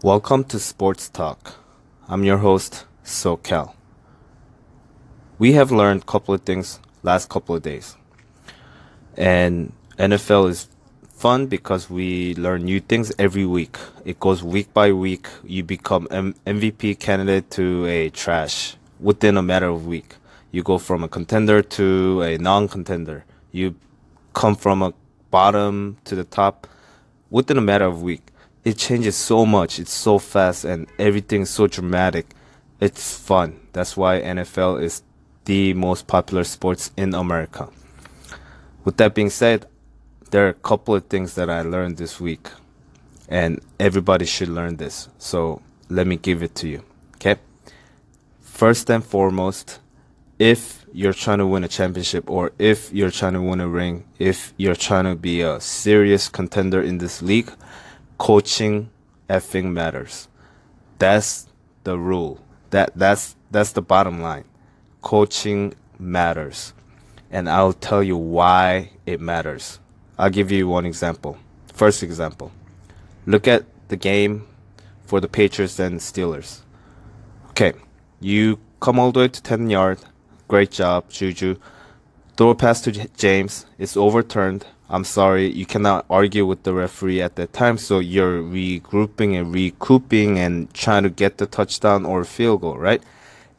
Welcome to Sports Talk. I'm your host, SoCal. We have learned a couple of things last couple of days. And NFL is fun because we learn new things every week. It goes week by week. You become M- MVP candidate to a trash within a matter of week. You go from a contender to a non-contender. You come from a bottom to the top within a matter of week it changes so much. It's so fast and everything's so dramatic. It's fun. That's why NFL is the most popular sports in America. With that being said, there are a couple of things that I learned this week, and everybody should learn this. So let me give it to you. Okay? First and foremost, if you're trying to win a championship or if you're trying to win a ring, if you're trying to be a serious contender in this league, coaching effing matters. That's the rule. That that's that's the bottom line. Coaching matters. And I'll tell you why it matters. I'll give you one example. First example. Look at the game for the Patriots and Steelers. Okay, you come all the way to 10 yard. Great job, Juju. Throw pass to James. It's overturned. I'm sorry, you cannot argue with the referee at that time. So you're regrouping and recouping and trying to get the touchdown or field goal, right?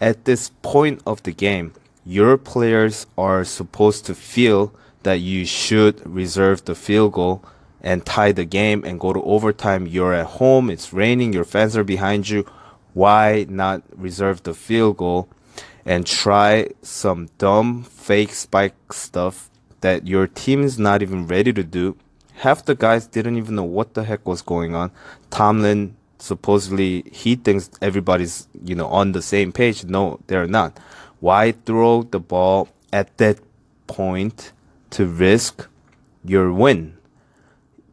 At this point of the game, your players are supposed to feel that you should reserve the field goal and tie the game and go to overtime. You're at home, it's raining, your fans are behind you. Why not reserve the field goal and try some dumb fake spike stuff that your team is not even ready to do. Half the guys didn't even know what the heck was going on. Tomlin supposedly he thinks everybody's you know on the same page. No, they're not. Why throw the ball at that point to risk your win?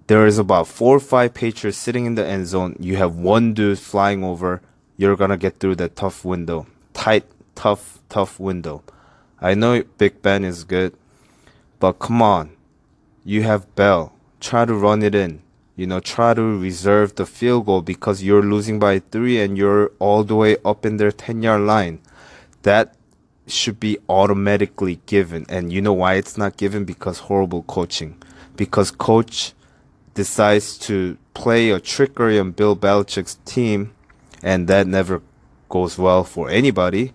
There is about four or five Patriots sitting in the end zone. You have one dude flying over. You're gonna get through that tough window, tight, tough, tough window. I know Big Ben is good. But come on, you have Bell. Try to run it in. You know, try to reserve the field goal because you're losing by three and you're all the way up in their 10 yard line. That should be automatically given. And you know why it's not given? Because horrible coaching. Because coach decides to play a trickery on Bill Belichick's team, and that never goes well for anybody.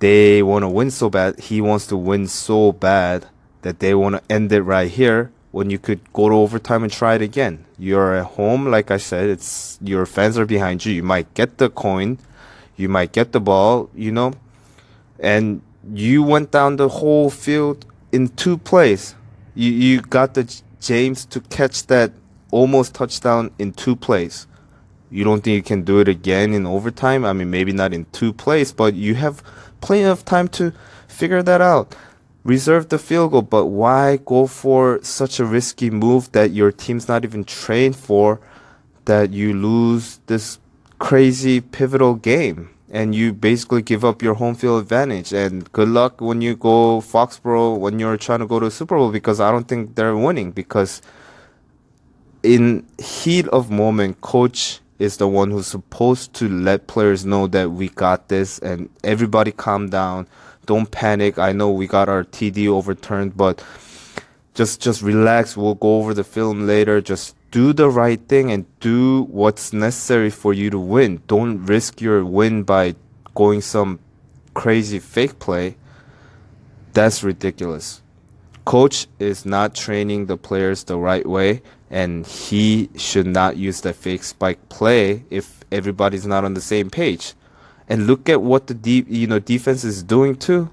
They want to win so bad. He wants to win so bad that they want to end it right here when you could go to overtime and try it again. You're at home, like I said, it's your fans are behind you. You might get the coin, you might get the ball, you know, and you went down the whole field in two plays. You you got the James to catch that almost touchdown in two plays. You don't think you can do it again in overtime? I mean, maybe not in two plays, but you have plenty of time to figure that out reserve the field goal, but why go for such a risky move that your team's not even trained for that you lose this crazy pivotal game and you basically give up your home field advantage? And good luck when you go Foxborough when you're trying to go to the Super Bowl because I don't think they're winning because in heat of moment coach is the one who's supposed to let players know that we got this and everybody calm down don't panic. I know we got our TD overturned, but just just relax. We'll go over the film later. Just do the right thing and do what's necessary for you to win. Don't risk your win by going some crazy fake play. That's ridiculous. Coach is not training the players the right way, and he should not use the fake spike play if everybody's not on the same page and look at what the deep you know defense is doing too.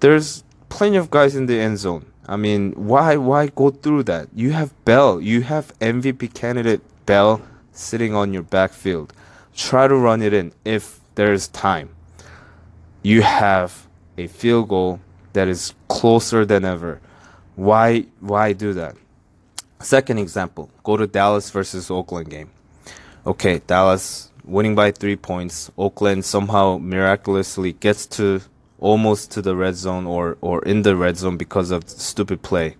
There's plenty of guys in the end zone. I mean, why why go through that? You have Bell, you have MVP candidate Bell sitting on your backfield. Try to run it in if there's time. You have a field goal that is closer than ever. Why why do that? Second example, go to Dallas versus Oakland game. Okay, Dallas winning by three points. Oakland somehow miraculously gets to almost to the red zone or, or in the red zone because of stupid play.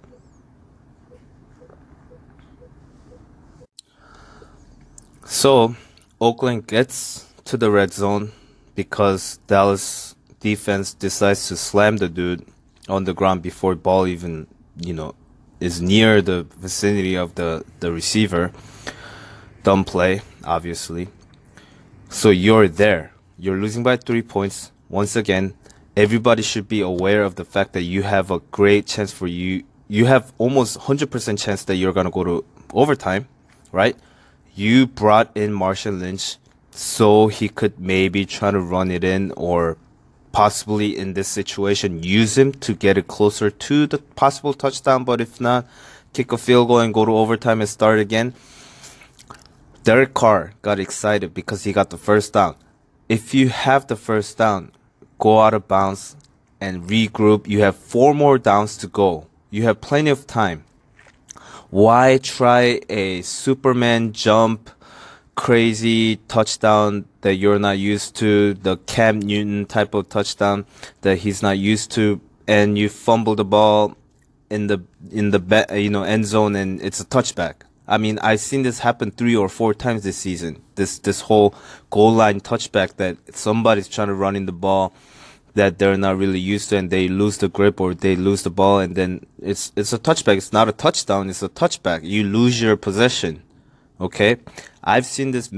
So, Oakland gets to the red zone because Dallas defense decides to slam the dude on the ground before ball even, you know, is near the vicinity of the, the receiver. Dumb play, obviously. So you're there. You're losing by three points. Once again, everybody should be aware of the fact that you have a great chance for you. You have almost 100% chance that you're going to go to overtime, right? You brought in Marshawn Lynch so he could maybe try to run it in or possibly in this situation use him to get it closer to the possible touchdown. But if not, kick a field goal and go to overtime and start again. Derek Carr got excited because he got the first down. If you have the first down, go out of bounds and regroup. You have four more downs to go. You have plenty of time. Why try a Superman jump? crazy touchdown that you're not used to, the Cam Newton type of touchdown that he's not used to, and you fumble the ball in the in the you know end zone and it's a touchback. I mean, I've seen this happen three or four times this season. This this whole goal line touchback that somebody's trying to run in the ball that they're not really used to and they lose the grip or they lose the ball and then it's it's a touchback. It's not a touchdown, it's a touchback. You lose your possession. Okay, I've seen this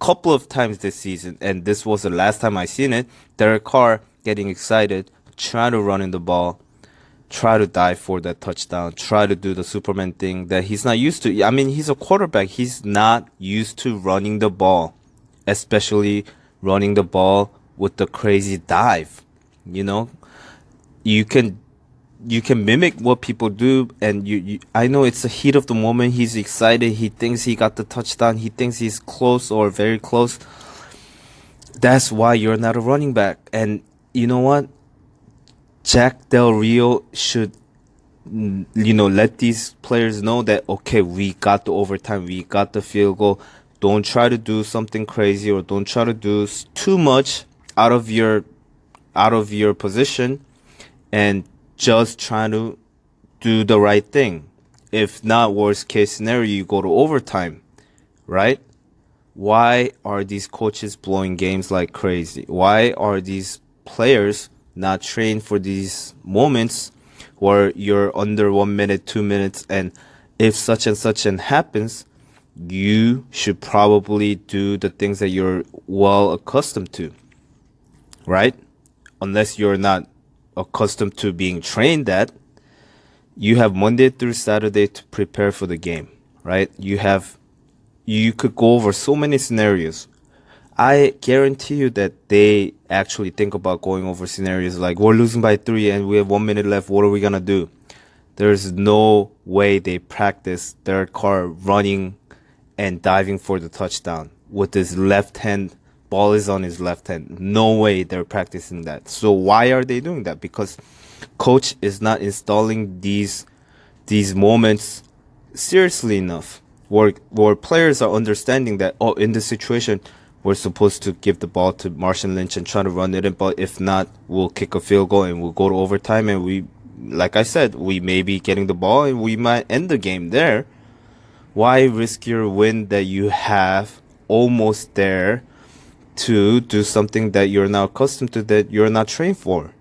couple of times this season, and this was the last time I seen it. Derek Carr getting excited, trying to run in the ball, try to dive for that touchdown, try to do the Superman thing that he's not used to. I mean, he's a quarterback. He's not used to running the ball, especially running the ball with the crazy dive. You know, you can you can mimic what people do and you, you, i know it's the heat of the moment he's excited he thinks he got the touchdown he thinks he's close or very close that's why you're not a running back and you know what jack del rio should you know let these players know that okay we got the overtime we got the field goal don't try to do something crazy or don't try to do too much out of your out of your position and just trying to do the right thing. If not, worst case scenario, you go to overtime, right? Why are these coaches blowing games like crazy? Why are these players not trained for these moments where you're under one minute, two minutes, and if such and such and happens, you should probably do the things that you're well accustomed to, right? Unless you're not accustomed to being trained that, you have Monday through Saturday to prepare for the game, right? You have, you could go over so many scenarios. I guarantee you that they actually think about going over scenarios like we're losing by three and we have one minute left. What are we gonna do? There's no way they practice their car running and diving for the touchdown with his left hand ball is on his left hand. No way they're practicing that. So why are they doing that? Because coach is not installing these these moments seriously enough. Where where players are understanding that oh in this situation we're supposed to give the ball to Marshawn Lynch and try to run it in, but if not, we'll kick a field goal and we'll go to overtime and we like I said, we may be getting the ball and we might end the game there. Why risk your win that you have almost there to do something that you're not accustomed to that you're not trained for.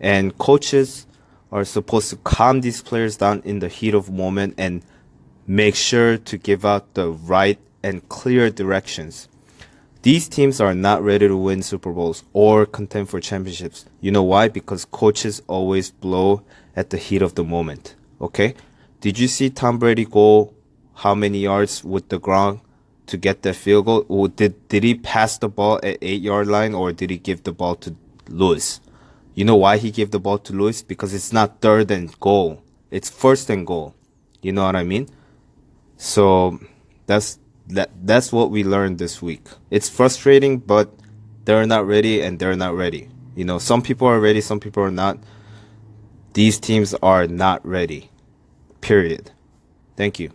And coaches are supposed to calm these players down in the heat of moment and make sure to give out the right and clear directions. These teams are not ready to win Super Bowls or contend for championships. You know why? Because coaches always blow at the heat of the moment. Okay? Did you see Tom Brady go how many yards with the ground to get that field goal? Or did did he pass the ball at eight yard line or did he give the ball to Lewis? You know why he gave the ball to Lewis? Because it's not third and goal. It's first and goal. You know what I mean? So that's that that's what we learned this week. It's frustrating, but they're not ready and they're not ready. You know, some people are ready, some people are not. These teams are not ready. Period. Thank you.